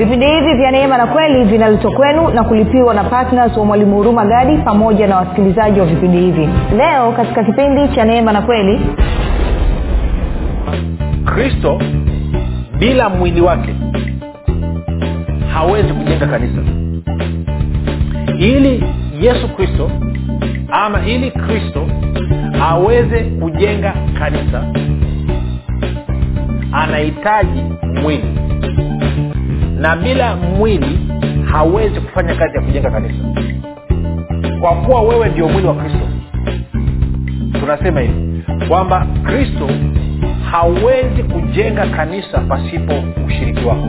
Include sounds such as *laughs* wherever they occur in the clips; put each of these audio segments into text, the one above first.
vipindi hivi vya neema na kweli vinaletwa kwenu na kulipiwa na ptns wa mwalimu huruma gadi pamoja na wasikilizaji wa vipindi hivi. Leo katika kipindi cha neema na kweli kristo bila mwili wake hawezi kujenga kanisa. Ili yesu kristo ama ili kristo aweze kujenga kanisa anahitaji mwili na bila mwili hawezi kufanya kazi ya kujenga kanisa. Kwa kuwa wewe ndio mwili wa kristo tunasema hivi kwamba kristo hawezi kujenga kanisa pasipo ushiriki wako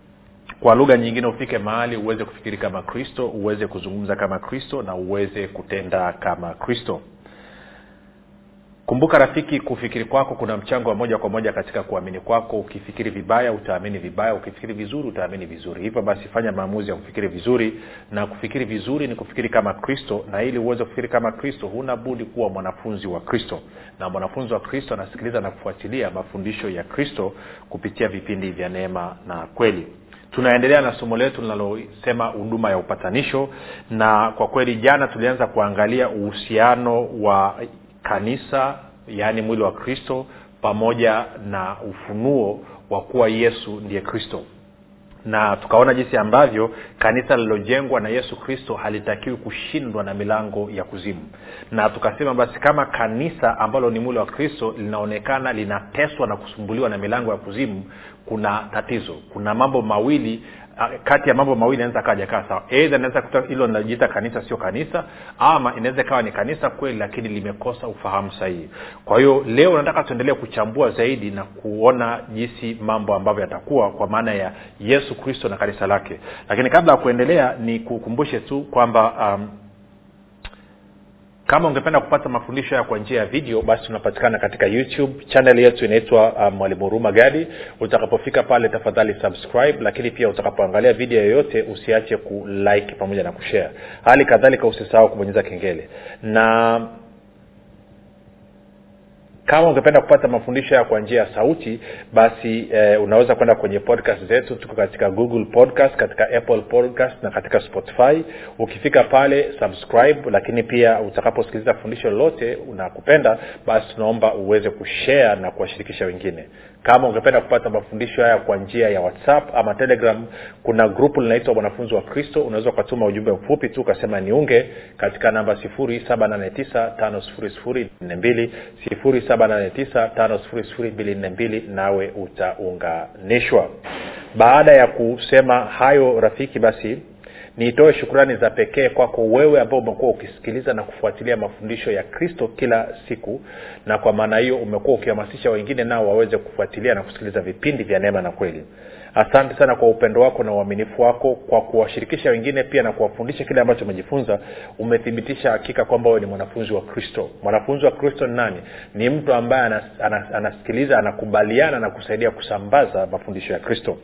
kwa lugha nyingine ufike mahali uweze kufikiri kama kristo uweze kuzungumza kama kristo na uweze kutenda kama kristo kumbuka rafiki kufikiri kwako kuna mchango wa moja kwa moja katika kuamini kwako. Ukifikiri vibaya utaamini vibaya. Ukifikiri vizuri utaamini vizuri. Hivyo basi fanya maamuzi ya kufikiri vizuri. Na kufikiri vizuri ni kufikiri kama kristo. Na ili uweze kufikiri kama kristo huna budi kuwa mwanafunzi wa kristo. Na mwanafunzi wa kristo anasikiliza na kufuatilia mafundisho ya kristo kupitia vipindi vya neema na kweli. Tunaendelea na somo letu linalosema huduma ya upatanisho. Na kwa kweli jana tulianza kuangalia uhusiano wa kanisa yaani mwili wa kristo pamoja na ufunuo wa kuwa yesu ndiye kristo. Na tukaona jinsi ambavyo kanisa lililojengwa na yesu kristo halitakiwi kushindwa na milango ya kuzimu. Na tukasema basi kama kanisa ambalo ni mwili wa kristo linaonekana linateswa na kusumbuliwa na milango ya kuzimu kuna tatizo. Kuna mambo mawili kati ya mambo mawili naweza kawa jakaa sawa. Eidha naweza kuta hilo linajiita kanisa sio kanisa ama inaweza ikawa ni kanisa kweli lakini limekosa ufahamu sahihi. Kwa hiyo leo nataka tuendelee kuchambua zaidi na kuona jinsi mambo ambavyo yatakuwa kwa maana ya yesu kristo na kanisa lake. Lakini kabla ya kuendelea ni kukumbushe tu kwamba um, kama ungependa kupata mafundisho haya kwa njia ya video basi tunapatikana katika youtube. Chanel yetu inaitwa uh, mwalimu huruma gadi. Utakapofika pale tafadhali subscribe lakini pia utakapoangalia video yoyote usiache kulike pamoja na kushare. Hali kadhalika usisahau kubonyeza kengele. Na kama ungependa kupata mafundisho haya kwa njia ya sauti basi eh, unaweza kwenda kwenye podcast zetu. Tuko katika google podcast katika apple podcast na katika spotify. Ukifika pale subscribe lakini pia utakaposikiliza fundisho lolote unakupenda basi tunaomba uweze kushare na kuwashirikisha wengine kama ungependa kupata mafundisho haya kwa njia ya whatsapp ama telegram kuna grupu linaitwa mwanafunzi wa kristo. Unaweza ukatuma ujumbe mfupi tu ukasema niunge katika namba 7895242 7895242 nawe utaunganishwa. Baada ya kusema hayo rafiki basi niitoe shukurani za pekee kwako wewe ambao umekuwa ukisikiliza na kufuatilia mafundisho ya kristo kila siku na kwa maana hiyo umekuwa ukihamasisha wengine nao waweze kufuatilia na kusikiliza vipindi vya neema na kweli. Asante sana kwa upendo wako na uaminifu wako kwa kuwashirikisha wengine pia na kuwafundisha kile ambacho umejifunza. Umethibitisha hakika kwamba wewe ni mwanafunzi wa kristo. Mwanafunzi wa kristo ni nani? Ni mtu ambaye anas, anas, anasikiliza anakubaliana na kusaidia kusambaza mafundisho ya kristo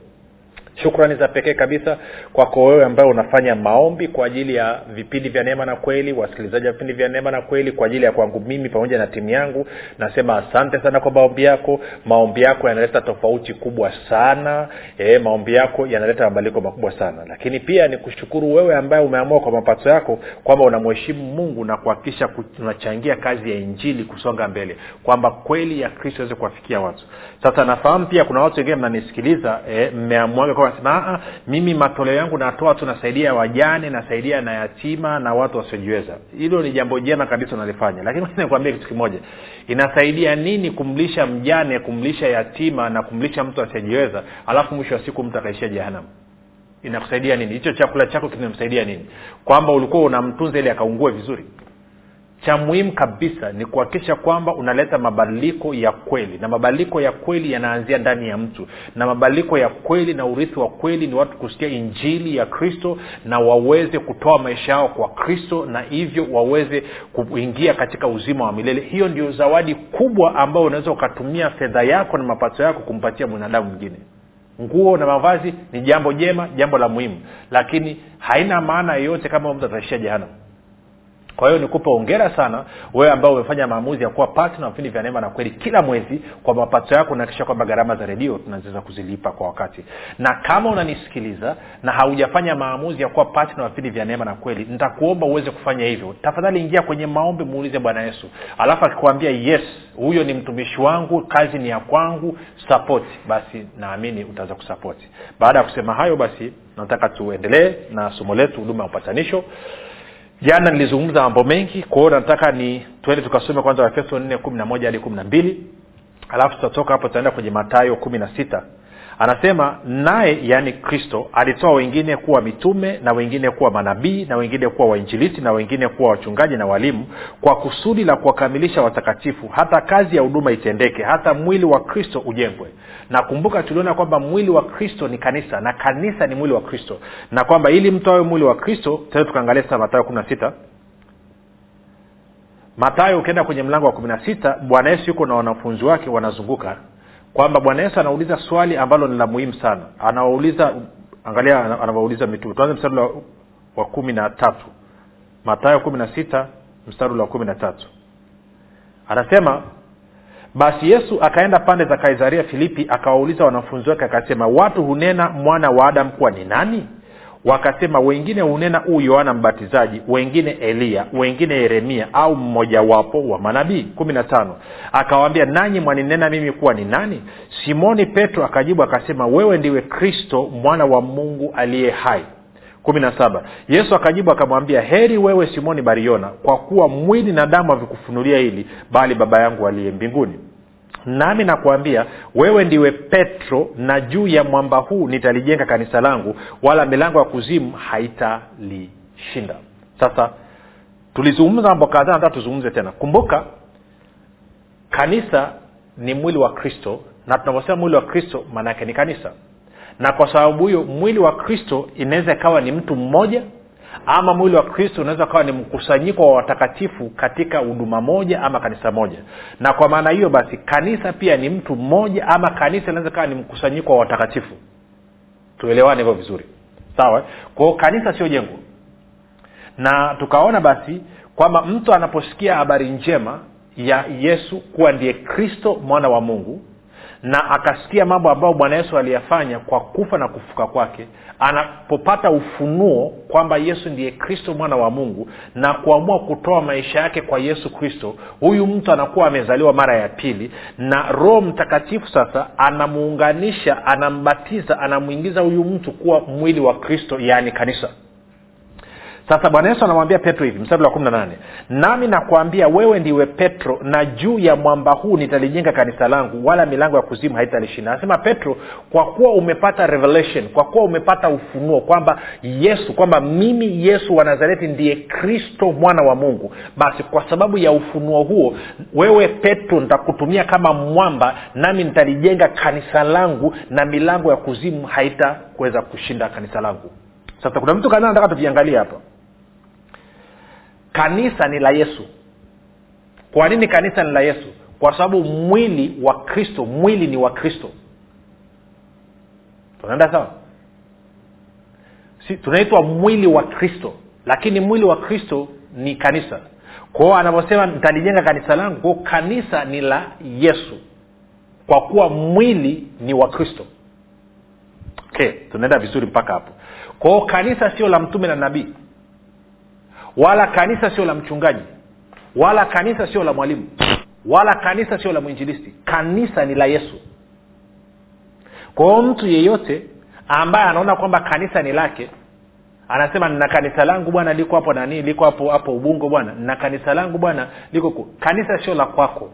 shukrani za pekee kabisa kwako wewe ambaye unafanya maombi kwa ajili ya vipindi vya neema na kweli wasikilizaji wa vipindi vya neema na kweli kwa ajili ya kwangu mimi pamoja na timu yangu. Nasema asante sana kwa maombi yako. Maombi yako yanaleta tofauti kubwa sana. E, maombi yako yanaleta mabadiliko makubwa sana. Lakini pia ni kushukuru wewe ambaye umeamua kwa mapato yako kwamba unamheshimu mungu na kuhakikisha unachangia kazi ya injili kusonga mbele kwamba kweli ya kristo iweze kuwafikia watu. Sasa nafahamu pia kuna watu wengine mnanisikiliza mmeamuaga e, nasema mimi matoleo yangu natoa tu nasaidia wajane nasaidia na yatima na watu wasiojiweza. Hilo ni jambo jema kabisa unalifanya. Lakini nikuambia kitu kimoja. Inasaidia nini kumlisha mjane kumlisha yatima na kumlisha mtu asiyejiweza alafu mwisho wa siku mtu akaishia jehanamu? Inakusaidia nini? Hicho chakula chako kinamsaidia nini? Kwamba ulikuwa unamtunza ili akaungue vizuri cha muhimu kabisa ni kuhakikisha kwamba unaleta mabadiliko ya kweli. Na mabadiliko ya kweli yanaanzia ndani ya mtu. Na mabadiliko ya kweli na urithi wa kweli ni watu kusikia injili ya kristo na waweze kutoa maisha yao kwa kristo na hivyo waweze kuingia katika uzima wa milele. Hiyo ndio zawadi kubwa ambayo unaweza ukatumia fedha yako na mapato yako kumpatia mwanadamu mwingine. Nguo na mavazi ni jambo jema jambo la muhimu. Lakini haina maana yoyote kama mtu ataishia jehanamu kwa hiyo nikupe ongera sana wewe ambao umefanya maamuzi ya kuwa patna wa vipindi vya neema na kweli kila mwezi kwa mapato yako unahakikisha kwamba gharama za redio tunaweza kuzilipa kwa wakati. Na kama unanisikiliza na haujafanya maamuzi ya kuwa patna wa vipindi vya neema na kweli nitakuomba uweze kufanya hivyo. Tafadhali ingia kwenye maombi muulize bwana yesu. Alafu akikwambia yes huyo ni mtumishi wangu kazi ni ya kwangu sapoti basi naamini utaweza kusapoti baada ya kusema hayo basi nataka tuendelee na somo letu huduma ya upatanisho jana nilizungumza mambo mengi kwa hiyo nataka ni tuende tukasome kwanza waefeso nne kumi na moja hadi kumi na mbili alafu tutatoka hapo tutaenda kwenye matayo kumi na sita anasema naye yaani kristo alitoa wengine kuwa mitume na wengine kuwa manabii na wengine kuwa wainjilisi na wengine kuwa wachungaji na walimu kwa kusudi la kuwakamilisha watakatifu hata kazi ya huduma itendeke hata mwili wa kristo ujengwe. Na kumbuka tuliona kwamba mwili wa kristo ni kanisa na kanisa ni mwili wa kristo. Na kwamba ili mtu awe mwili wa kristo tena tukaangalia sasa matayo kumi na sita. Matayo ukienda kwenye mlango wa kumi na sita bwana yesu yuko na wanafunzi wake wanazunguka kwamba bwana yesu anauliza swali ambalo ni la muhimu sana. Anawauliza angalia anawauliza mitume. Tuanze mstari wa, kumi na tatu. Matayo kumi na sita mstari wa kumi na tatu. Anasema basi yesu akaenda pande za kaisaria filipi akawauliza wanafunzi wake akasema watu hunena mwana wa adamu kuwa ni nani wakasema wengine hunena huu yohana mbatizaji wengine eliya wengine yeremia au mmojawapo wa manabii. Kumi na tano. Akawaambia nanyi mwaninena mimi kuwa ni nani? Simoni petro akajibu akasema wewe ndiwe kristo mwana wa mungu aliye hai. Kumi na saba. Yesu akajibu akamwambia heri wewe simoni bariona kwa kuwa mwili na damu havikufunulia hili bali baba yangu aliye mbinguni nami nakuambia wewe ndiwe petro na juu ya mwamba huu nitalijenga kanisa langu wala milango ya kuzimu haitalishinda. Sasa tulizungumza mambo kadhaa nataka tuzungumze tena. Kumbuka kanisa ni mwili wa kristo na tunavyosema mwili wa kristo maana yake ni kanisa. Na kwa sababu hiyo mwili wa kristo inaweza ikawa ni mtu mmoja ama mwili wa kristo unaweza ukawa ni mkusanyiko wa watakatifu katika huduma moja ama kanisa moja. Na kwa maana hiyo basi kanisa pia ni mtu mmoja ama kanisa inaweza kawa ni mkusanyiko wa watakatifu. Tuelewane hivyo vizuri. Sawa kwao kanisa sio jengo. Na tukaona basi kwamba mtu anaposikia habari njema ya yesu kuwa ndiye kristo mwana wa mungu na akasikia mambo ambayo bwana yesu aliyafanya kwa kufa na kufuka kwake anapopata ufunuo kwamba yesu ndiye kristo mwana wa mungu na kuamua kutoa maisha yake kwa yesu kristo huyu mtu anakuwa amezaliwa mara ya pili na roho mtakatifu sasa anamuunganisha anambatiza anamwingiza huyu mtu kuwa mwili wa kristo yaani kanisa sasa bwana yesu anamwambia petro hivi mstari wa kumi na nane nami nakwambia wewe ndiwe petro na juu ya mwamba huu nitalijenga kanisa langu wala milango ya kuzimu haitalishinda anasema petro kwa kuwa umepata revelation kwa kuwa umepata ufunuo kwamba yesu kwamba mimi yesu wa nazareti ndiye kristo mwana wa mungu basi kwa sababu ya ufunuo huo wewe petro nitakutumia kama mwamba nami nitalijenga kanisa langu na milango ya kuzimu haitaweza kushinda kanisa langu. Sasa kuna mtu kadhaa nataka tuviangalie hapa kanisa ni la yesu. Kwa nini kanisa ni la yesu? Kwa sababu mwili wa kristo mwili ni wa kristo. Tunaenda sawa? Si, tunaitwa mwili wa kristo lakini mwili wa kristo ni kanisa. Kwao anavyosema nitalijenga kanisa langu kwao kanisa ni la yesu. Kwa kuwa mwili ni wa kristo. Okay tunaenda vizuri mpaka hapo. Kwao kanisa sio la mtume na nabii wala kanisa sio la mchungaji. Wala kanisa sio la mwalimu. Wala kanisa sio la mwinjilisti. Kanisa ni la yesu. Kwao mtu yeyote ambaye anaona kwamba kanisa ni lake anasema nina kanisa langu bwana liko hapo nanii liko hapo hapo ubungo bwana. Nina kanisa langu bwana liko ku. kanisa sio la kwako.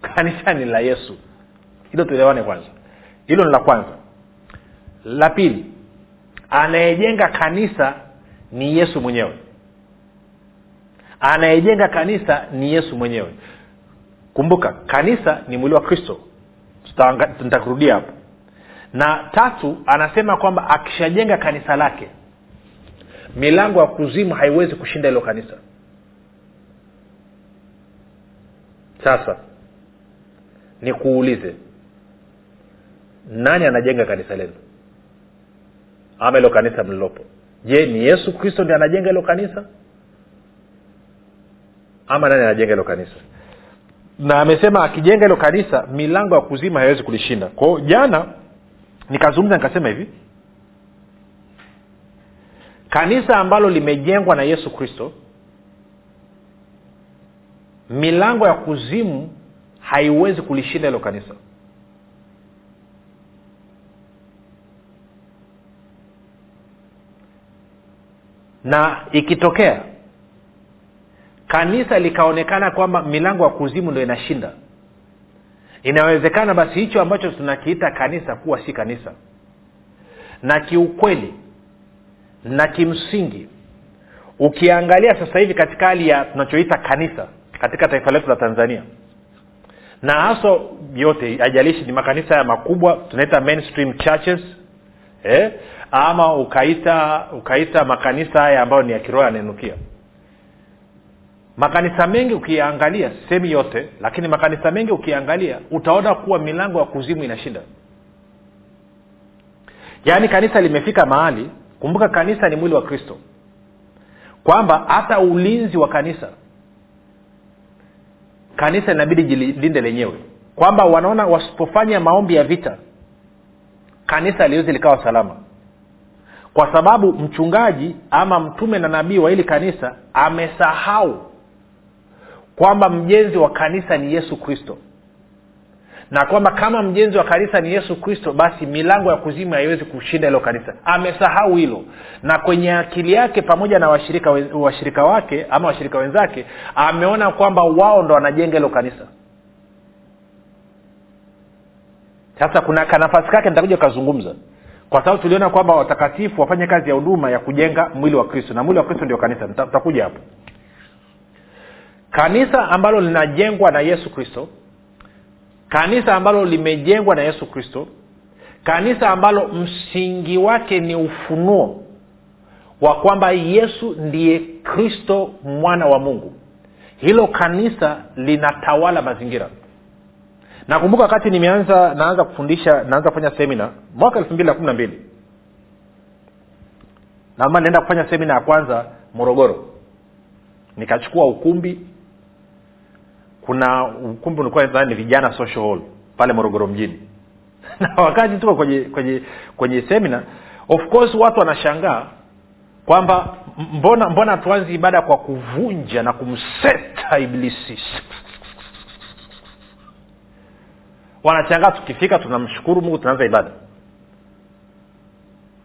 *laughs* Kanisa ni la yesu. Hilo tuelewane kwanza. Hilo ni la kwanza. La pili anayejenga kanisa ni yesu mwenyewe anayejenga kanisa ni yesu mwenyewe. Kumbuka kanisa ni mwili wa kristo. Nitakurudia hapo. Na tatu anasema kwamba akishajenga kanisa lake milango ya kuzimu haiwezi kushinda hilo kanisa. Sasa nikuulize nani anajenga kanisa lenu? Ama hilo kanisa mlilopo? Je ni yesu kristo ndi anajenga hilo kanisa ama nani anajenga hilo kanisa? Na amesema akijenga hilo kanisa milango ya kuzima haiwezi kulishinda. Kwao jana nikazungumza nikasema hivi kanisa ambalo limejengwa na yesu kristo milango ya kuzimu haiwezi kulishinda hilo kanisa. Na ikitokea kanisa likaonekana kwamba milango ya kuzimu ndo inashinda inawezekana basi hicho ambacho tunakiita kanisa kuwa si kanisa na kiukweli na kimsingi ukiangalia sasa hivi katika hali ya tunachoita kanisa katika taifa letu la tanzania na haswa yote ajalishi ni makanisa ya makubwa tunaita mainstream churches eh? ama ukaita ukaita makanisa haya ambayo ni ya kiroho yanaenukia makanisa mengi ukiyaangalia sehemu yote lakini makanisa mengi ukiangalia utaona kuwa milango ya kuzimu inashinda. Yaani kanisa limefika mahali kumbuka kanisa ni mwili wa kristo. Kwamba hata ulinzi wa kanisa kanisa linabidi jilinde lenyewe. Kwamba wanaona wasipofanya maombi ya vita kanisa liwezi likawa salama. Kwa sababu mchungaji ama mtume na nabii wa hili kanisa amesahau kwamba mjenzi wa kanisa ni yesu kristo. Na kwamba kama mjenzi wa kanisa ni yesu kristo basi milango ya kuzimu haiwezi kushinda hilo kanisa. Amesahau hilo. Na kwenye akili yake pamoja na washirika washirika wake ama washirika wenzake ameona kwamba wao ndo wanajenga hilo kanisa. Sasa kuna kanafasi kake nitakuja ukazungumza kwa sababu tuliona kwamba watakatifu wafanye kazi ya huduma ya kujenga mwili wa kristo. Na mwili wa kristo ndio kanisa. Tutakuja hapo kanisa ambalo linajengwa na yesu kristo kanisa ambalo limejengwa na yesu kristo kanisa ambalo msingi wake ni ufunuo wa kwamba yesu ndiye kristo mwana wa mungu. Hilo kanisa linatawala mazingira. Nakumbuka wakati nimeanza naanza kufundisha naanza kufanya semina mwaka elfu mbili na kumi na mbili. Naama naenda kufanya semina ya kwanza morogoro. Nikachukua ukumbi kuna ukumbi ulikuwa ni vijana social hall pale morogoro mjini. *laughs* Na wakati tuko kwenye kwenye kwenye semina of course watu wanashangaa kwamba mbona mbona tuanzi ibada kwa kuvunja na kumseta iblisi? Wanashangaa tukifika tunamshukuru mungu tunaanza ibada.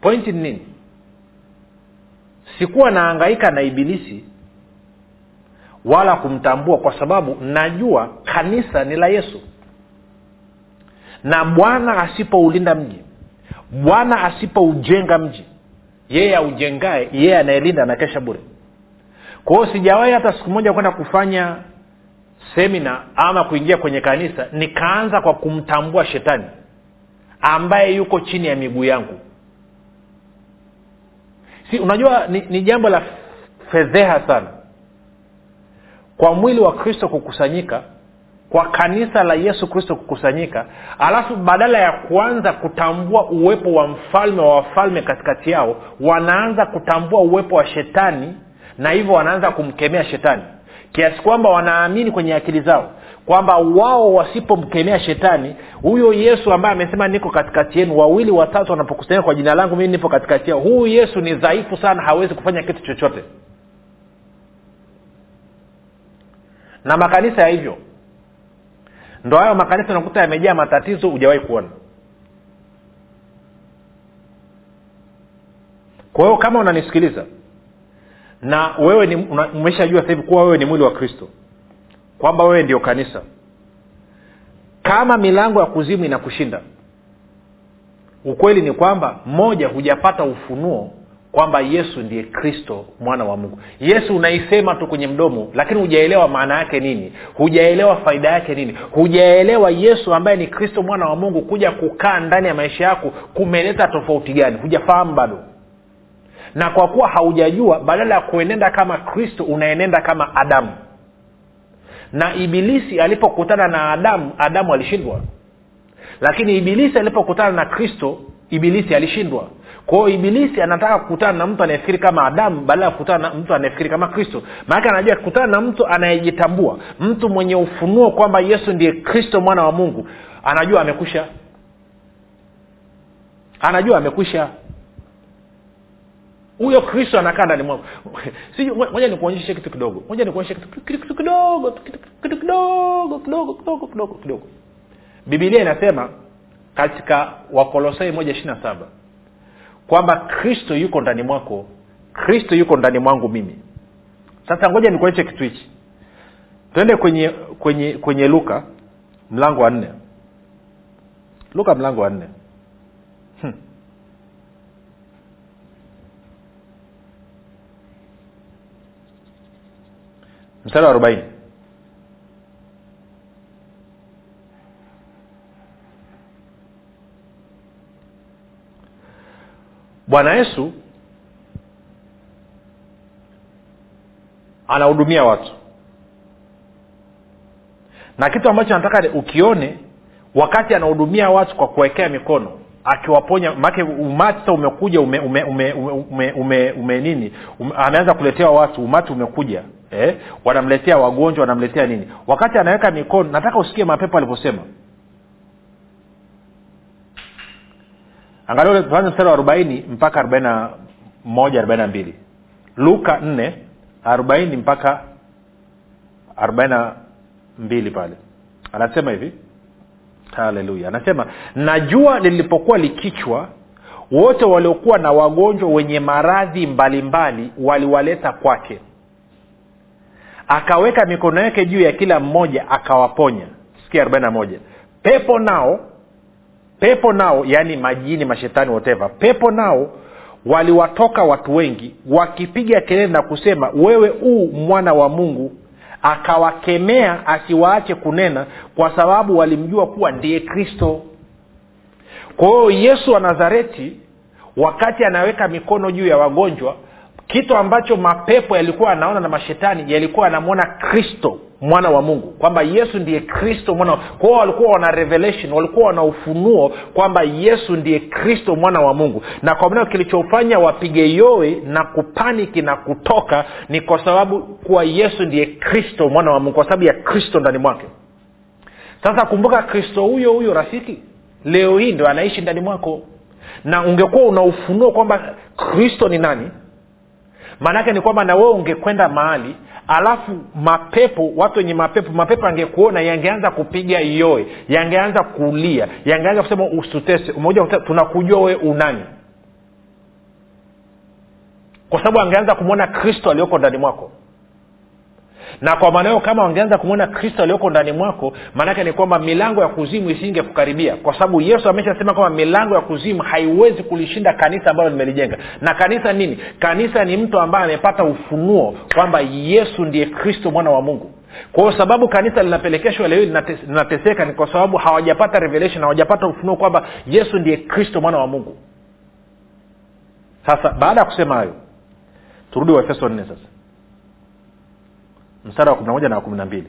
Pointi ni nini? Sikuwa naangaika na ibilisi wala kumtambua kwa sababu najua kanisa ni la yesu. Na bwana asipoulinda mji bwana asipoujenga mji yeye aujengae yeye anayelinda anakesha bure. Kwa hiyo sijawahi hata siku moja kwenda kufanya semina ama kuingia kwenye kanisa nikaanza kwa kumtambua shetani ambaye yuko chini ya miguu yangu. Si unajua ni, ni jambo la fedheha sana kwa mwili wa kristo kukusanyika kwa kanisa la yesu kristo kukusanyika alafu badala ya kuanza kutambua uwepo wa mfalme wa wafalme katikati yao wanaanza kutambua uwepo wa shetani na hivyo wanaanza kumkemea shetani. Kiasi kwamba wanaamini kwenye akili zao kwamba wao wasipomkemea shetani huyo yesu ambaye amesema niko katikati yenu wawili watatu wanapokusanyika kwa jina langu mimi nipo katikati yao huyu yesu ni dhaifu sana hawezi kufanya kitu chochote na makanisa ya hivyo. Ndo hayo makanisa unakuta yamejaa matatizo hujawahi kuona. Kwa hiyo kama unanisikiliza na wewe ni umeshajua hivi kuwa wewe ni mwili wa kristo kwamba wewe ndio kanisa. Kama milango ya kuzimu inakushinda ukweli ni kwamba moja hujapata ufunuo kwamba yesu ndiye kristo mwana wa mungu. Yesu unaisema tu kwenye mdomo lakini hujaelewa maana yake nini? Hujaelewa faida yake nini? Hujaelewa yesu ambaye ni kristo mwana wa mungu kuja kukaa ndani ya maisha yako kumeleta tofauti gani? Hujafahamu bado. Na kwa kuwa haujajua badala ya kuenenda kama kristo unaenenda kama adamu. Na ibilisi alipokutana na adamu adamu alishindwa. Lakini ibilisi alipokutana na kristo ibilisi alishindwa kwao ibilisi anataka kukutana na mtu anayefikiri kama adamu badala ya kukutana na mtu anayefikiri kama kristo. Maanake anajua kukutana na mtu anayejitambua mtu mwenye ufunuo kwamba yesu ndiye kristo mwana wa mungu anajua amekwisha. Anajua amekwisha. Huyo kristo anakaa ndani mwako. *laughs* Moja nikuonyeshe kitu kidogo. Moja nikuonyeshe kitu kidogo kitu kidogo kidogo kidogo kidogo kidogo. Bibilia inasema katika wakolosai moja ishiri na saba kwamba kristo yuko ndani mwako. Kristo yuko ndani mwangu mimi. Sasa ngoja nikuonyeshe kitu hichi. Twende kwenye kwenye kwenye luka mlango wa nne. Luka mlango wa nne. Hmm. mstari wa arobaini bwana yesu anahudumia watu. Na kitu ambacho nataka ukione wakati anahudumia watu kwa kuwekea mikono akiwaponya make umati sasa umekuja ume, ume, ume, ume, ume, ume nini? Ume, ameanza kuletewa watu umati umekuja eh? wanamletea wagonjwa wanamletea nini? Wakati anaweka mikono nataka usikie mapepo alivyosema angalia tuanze mstari wa arobaini mpaka arobaini na moja arobaini na mbili. Luka nne arobaini mpaka arobaini na mbili pale. Anasema hivi. Haleluya. Anasema na jua lilipokuwa likichwa wote waliokuwa na wagonjwa wenye maradhi mbalimbali waliwaleta kwake. Akaweka mikono yake juu ya kila mmoja akawaponya. Sikia arobaini na moja. Pepo nao pepo nao yaani majini mashetani whatever. Pepo nao waliwatoka watu wengi wakipiga kelele na kusema wewe uu mwana wa mungu. Akawakemea asiwaache kunena kwa sababu walimjua kuwa ndiye kristo. Kwa hiyo yesu wa nazareti wakati anaweka mikono juu ya wagonjwa kitu ambacho mapepo yalikuwa anaona na mashetani yalikuwa anamwona kristo mwana wa mungu kwamba yesu ndiye kristo mwana kwao walikuwa wana revelation walikuwa wana ufunuo kwamba yesu ndiye kristo mwana wa mungu. Na kwa mnao kilichofanya wapige yoe na kupaniki na kutoka ni kwa sababu kuwa yesu ndiye kristo mwana wa mungu kwa sababu ya kristo ndani mwake. Sasa kumbuka kristo huyo huyo rafiki leo hii ndo anaishi ndani mwako. Na ungekuwa una ufunuo kwamba kristo ni nani maanaake ni kwamba na wewe ungekwenda mahali alafu mapepo watu wenye mapepo mapepo yangekuona yangeanza kupiga yoe yangeanza kulia yangeanza kusema usitutese umoja tunakujua wewe unani kwa sababu angeanza kumwona kristo aliyoko ndani mwako na kwa maana kama wangeanza kumwona kristo alioko ndani mwako maanake ni kwamba milango ya kuzimu isinge kukaribia kwa sababu yesu ameshasema kwamba milango ya kuzimu haiwezi kulishinda kanisa ambalo limelijenga. Na kanisa nini? Kanisa ni mtu ambaye amepata ufunuo kwamba yesu ndiye kristo mwana wa mungu. Kwa sababu kanisa linapelekeshwa leo linateseka ni kwa sababu hawajapata revelation hawajapata ufunuo kwamba yesu ndiye kristo mwana wa mungu. Sasa baada ya kusema hayo turudi waefeso nne sasa mstari wa kumi na moja na wa kumi na mbili.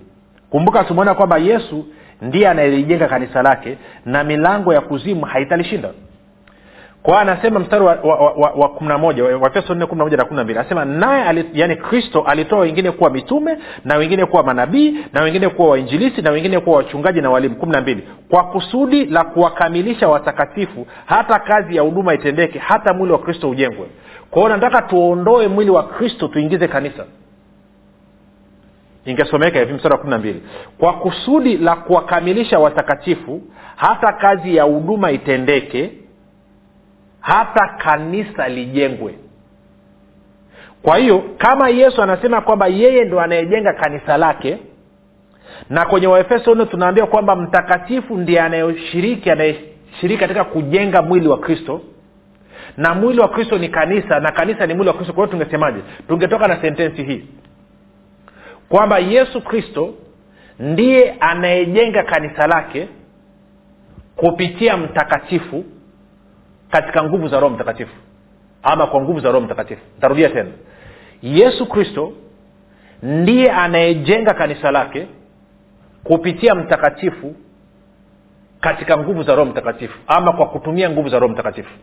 Kumbuka tumeona kwamba yesu ndiye anayelijenga kanisa lake na milango ya kuzimu haitalishinda. Kwa anasema mstari wa, wa, wa, wa kumi na moja wafeso nne kumi na moja na kumi na mbili anasema naye yani kristo alitoa wengine kuwa mitume na wengine kuwa manabii na wengine kuwa wainjilisi na wengine kuwa wachungaji na walimu. Kumi na mbili. Kwa kusudi la kuwakamilisha watakatifu hata kazi ya huduma itendeke hata mwili wa kristo ujengwe. Kwao nataka tuondoe mwili wa kristo tuingize kanisa ingesomeka hivi mstari wa kumi na mbili. Kwa kusudi la kuwakamilisha watakatifu hata kazi ya huduma itendeke hata kanisa lijengwe. Kwa hiyo kama yesu anasema kwamba yeye ndo anayejenga kanisa lake na kwenye waefeso nne tunaambia kwamba mtakatifu ndiye anayeshiriki anayeshiriki katika kujenga mwili wa kristo na mwili wa kristo ni kanisa na kanisa ni mwili wa kristo. Kwa hiyo tungesemaje? Tungetoka na sentensi hii kwamba yesu kristo ndiye anayejenga kanisa lake kupitia mtakatifu katika nguvu za roho mtakatifu ama kwa nguvu za roho mtakatifu. Ntarudia tena. Yesu kristo ndiye anayejenga kanisa lake kupitia mtakatifu katika nguvu za roho mtakatifu ama kwa kutumia nguvu za roho mtakatifu.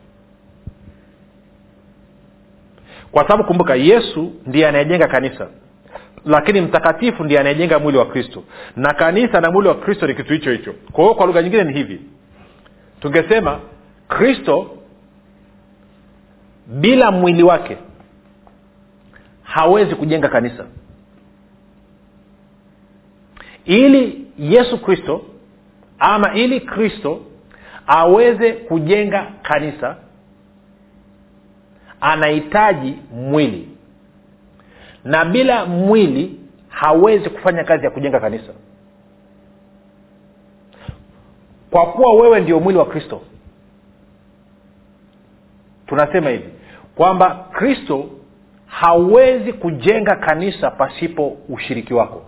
Kwa sababu kumbuka yesu ndiye anayejenga kanisa lakini mtakatifu ndiye anayejenga mwili wa kristo. Na kanisa na mwili wa kristo ni kitu hicho hicho. Kwa hiyo kwa lugha nyingine ni hivi. Tungesema kristo bila mwili wake hawezi kujenga kanisa. Ili yesu kristo ama ili kristo aweze kujenga kanisa anahitaji mwili na bila mwili hawezi kufanya kazi ya kujenga kanisa. Kwa kuwa wewe ndio mwili wa kristo tunasema hivi kwamba kristo hawezi kujenga kanisa pasipo ushiriki wako.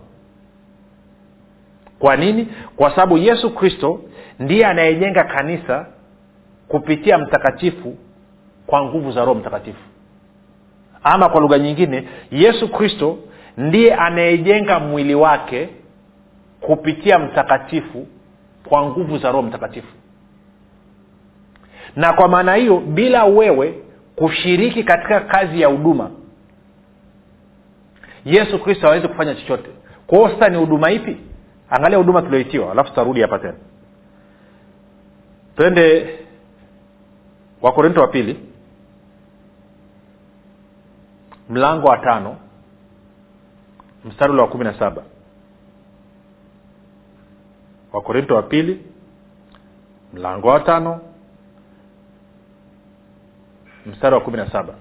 Kwa nini? Kwa sababu yesu kristo ndiye anayejenga kanisa kupitia mtakatifu kwa nguvu za roho mtakatifu ama kwa lugha nyingine yesu kristo ndiye anayejenga mwili wake kupitia mtakatifu kwa nguvu za roho mtakatifu. Na kwa maana hiyo bila wewe kushiriki katika kazi ya huduma yesu kristo hawezi kufanya chochote. Kwa hiyo sasa ni huduma ipi? Angalia huduma tulioitiwa alafu tutarudi hapa tena. Twende wakorinto wa pili mlango wa tano. Mstari ule wa kumi na saba. Wakorinto wa pili. Mlango wa tano. Mstari wa kumi na saba.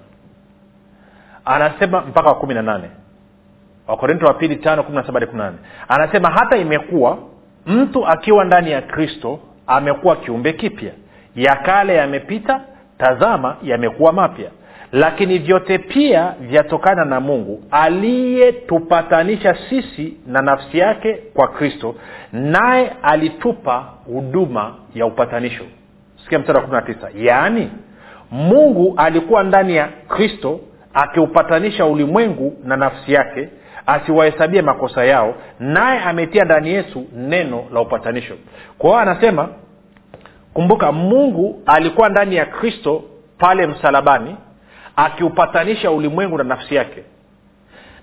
Anasema mpaka wa kumi na nane. Wakorinto wa pili tano kumi na saba hadi kumi na nane. Anasema hata imekuwa mtu akiwa ndani ya kristo amekuwa kiumbe kipya. Ya kale yamepita tazama yamekuwa mapya lakini vyote pia vyatokana na mungu aliyetupatanisha sisi na nafsi yake kwa kristo naye alitupa huduma ya upatanisho. Sikia mstari wa kumi na tisa. Yaani mungu alikuwa ndani ya kristo akiupatanisha ulimwengu na nafsi yake asiwahesabie makosa yao naye ametia ndani yesu neno la upatanisho. Kwa hiyo anasema kumbuka mungu alikuwa ndani ya kristo pale msalabani akiupatanisha ulimwengu na nafsi yake.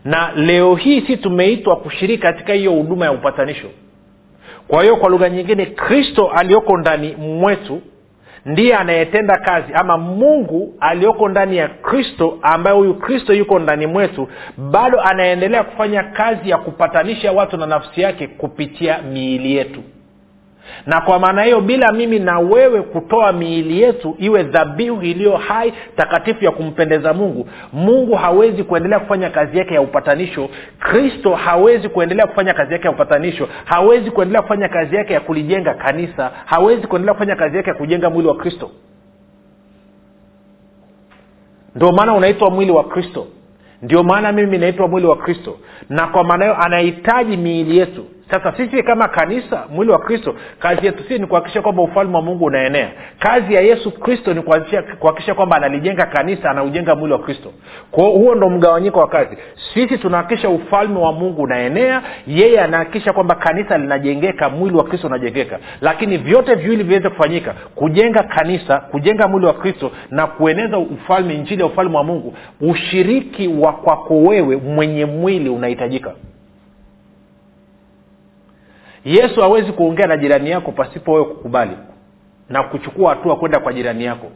Na leo hii si tumeitwa kushiriki katika hiyo huduma ya upatanisho. Kwa hiyo kwa lugha nyingine kristo aliyoko ndani mwetu ndiye anayetenda kazi ama mungu aliyoko ndani ya kristo ambaye huyu kristo yuko ndani mwetu bado anaendelea kufanya kazi ya kupatanisha watu na nafsi yake kupitia miili yetu na kwa maana hiyo bila mimi na wewe kutoa miili yetu iwe dhabihu iliyo hai takatifu ya kumpendeza mungu mungu hawezi kuendelea kufanya kazi yake ya upatanisho. Kristo hawezi kuendelea kufanya kazi yake ya upatanisho. Hawezi kuendelea kufanya kazi yake ya kulijenga kanisa. Hawezi kuendelea kufanya kazi yake ya kujenga mwili wa kristo. Ndio maana unaitwa mwili wa kristo. Ndio maana mimi naitwa mwili wa kristo. Na kwa maana hiyo anahitaji miili yetu sasa sisi kama kanisa mwili wa kristo kazi yetu sii ni kuhakikisha kwamba ufalme wa mungu unaenea. Kazi ya yesu kristo ni kuhakikisha kwamba analijenga kanisa anaujenga mwili wa kristo. Kwao huo ndo mgawanyiko wa kazi. Sisi tunahakikisha ufalme wa mungu unaenea yeye anahakikisha kwamba kanisa linajengeka mwili wa kristo unajengeka. Lakini vyote viwili viweze kufanyika kujenga kanisa kujenga mwili wa kristo na kueneza ufalme injili ya ufalme wa mungu ushiriki wa kwako wewe mwenye mwili unahitajika yesu hawezi kuongea na jirani yako pasipo wewe kukubali na kuchukua hatua kwenda kwa jirani yako.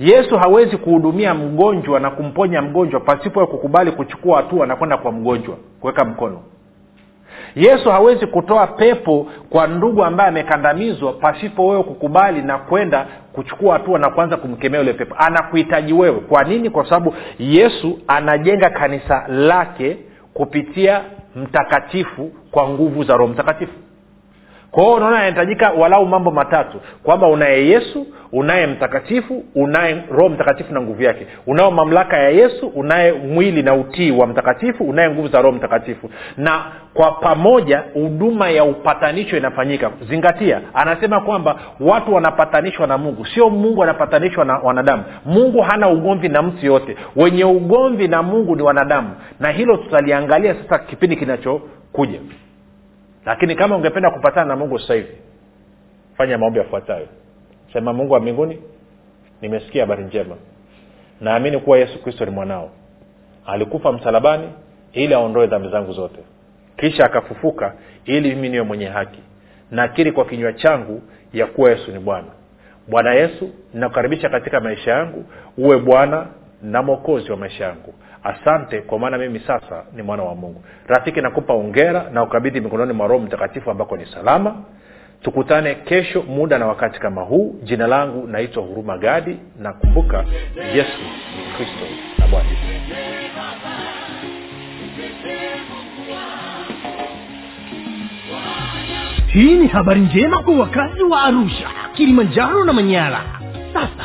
Yesu hawezi kuhudumia mgonjwa na kumponya mgonjwa pasipo wewe kukubali kuchukua hatua na kwenda kwa mgonjwa kuweka mkono. Yesu hawezi kutoa pepo kwa ndugu ambaye amekandamizwa pasipo wewe kukubali na kwenda kuchukua hatua na kuanza kumkemea yule pepo. Anakuhitaji wewe. Kwa nini? Kwa sababu yesu anajenga kanisa lake kupitia mtakatifu kwa nguvu za roho mtakatifu kwa unaona inahitajika walau mambo matatu kwamba unaye yesu unaye mtakatifu unaye roho mtakatifu na nguvu yake. Unao mamlaka ya yesu unaye mwili na utii wa mtakatifu unaye nguvu za roho mtakatifu. Na kwa pamoja huduma ya upatanisho inafanyika. Zingatia anasema kwamba watu wanapatanishwa na mungu. Sio mungu anapatanishwa na wanadamu. Mungu hana ugomvi na mtu yote wenye ugomvi na mungu ni wanadamu. Na hilo tutaliangalia sasa kipindi kinachokuja lakini kama ungependa kupatana na mungu sasa hivi fanya maombi yafuatayo. Sema mungu wa mbinguni nimesikia habari njema. Naamini kuwa yesu kristo ni mwanao. Alikufa msalabani ili aondoe dhambi zangu zote. Kisha akafufuka ili mimi niwe mwenye haki. Nakiri kwa kinywa changu ya kuwa yesu ni bwana. Bwana yesu nakukaribisha katika maisha yangu. Uwe bwana na mwokozi wa maisha yangu asante kwa maana mimi sasa ni mwana wa mungu. Rafiki nakupa ongera na ukabidhi mikononi mwa roho mtakatifu ambako ni salama. Tukutane kesho muda na wakati kama huu. Jina langu naitwa huruma gadi. Na kumbuka yesu ni kristo na bwana hii ni habari njema kwa wakazi wa arusha kilimanjaro na manyara. Sasa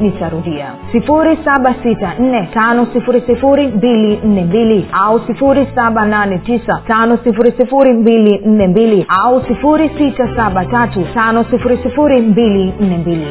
nitarudia. 7645242 au 7895242 au 6735242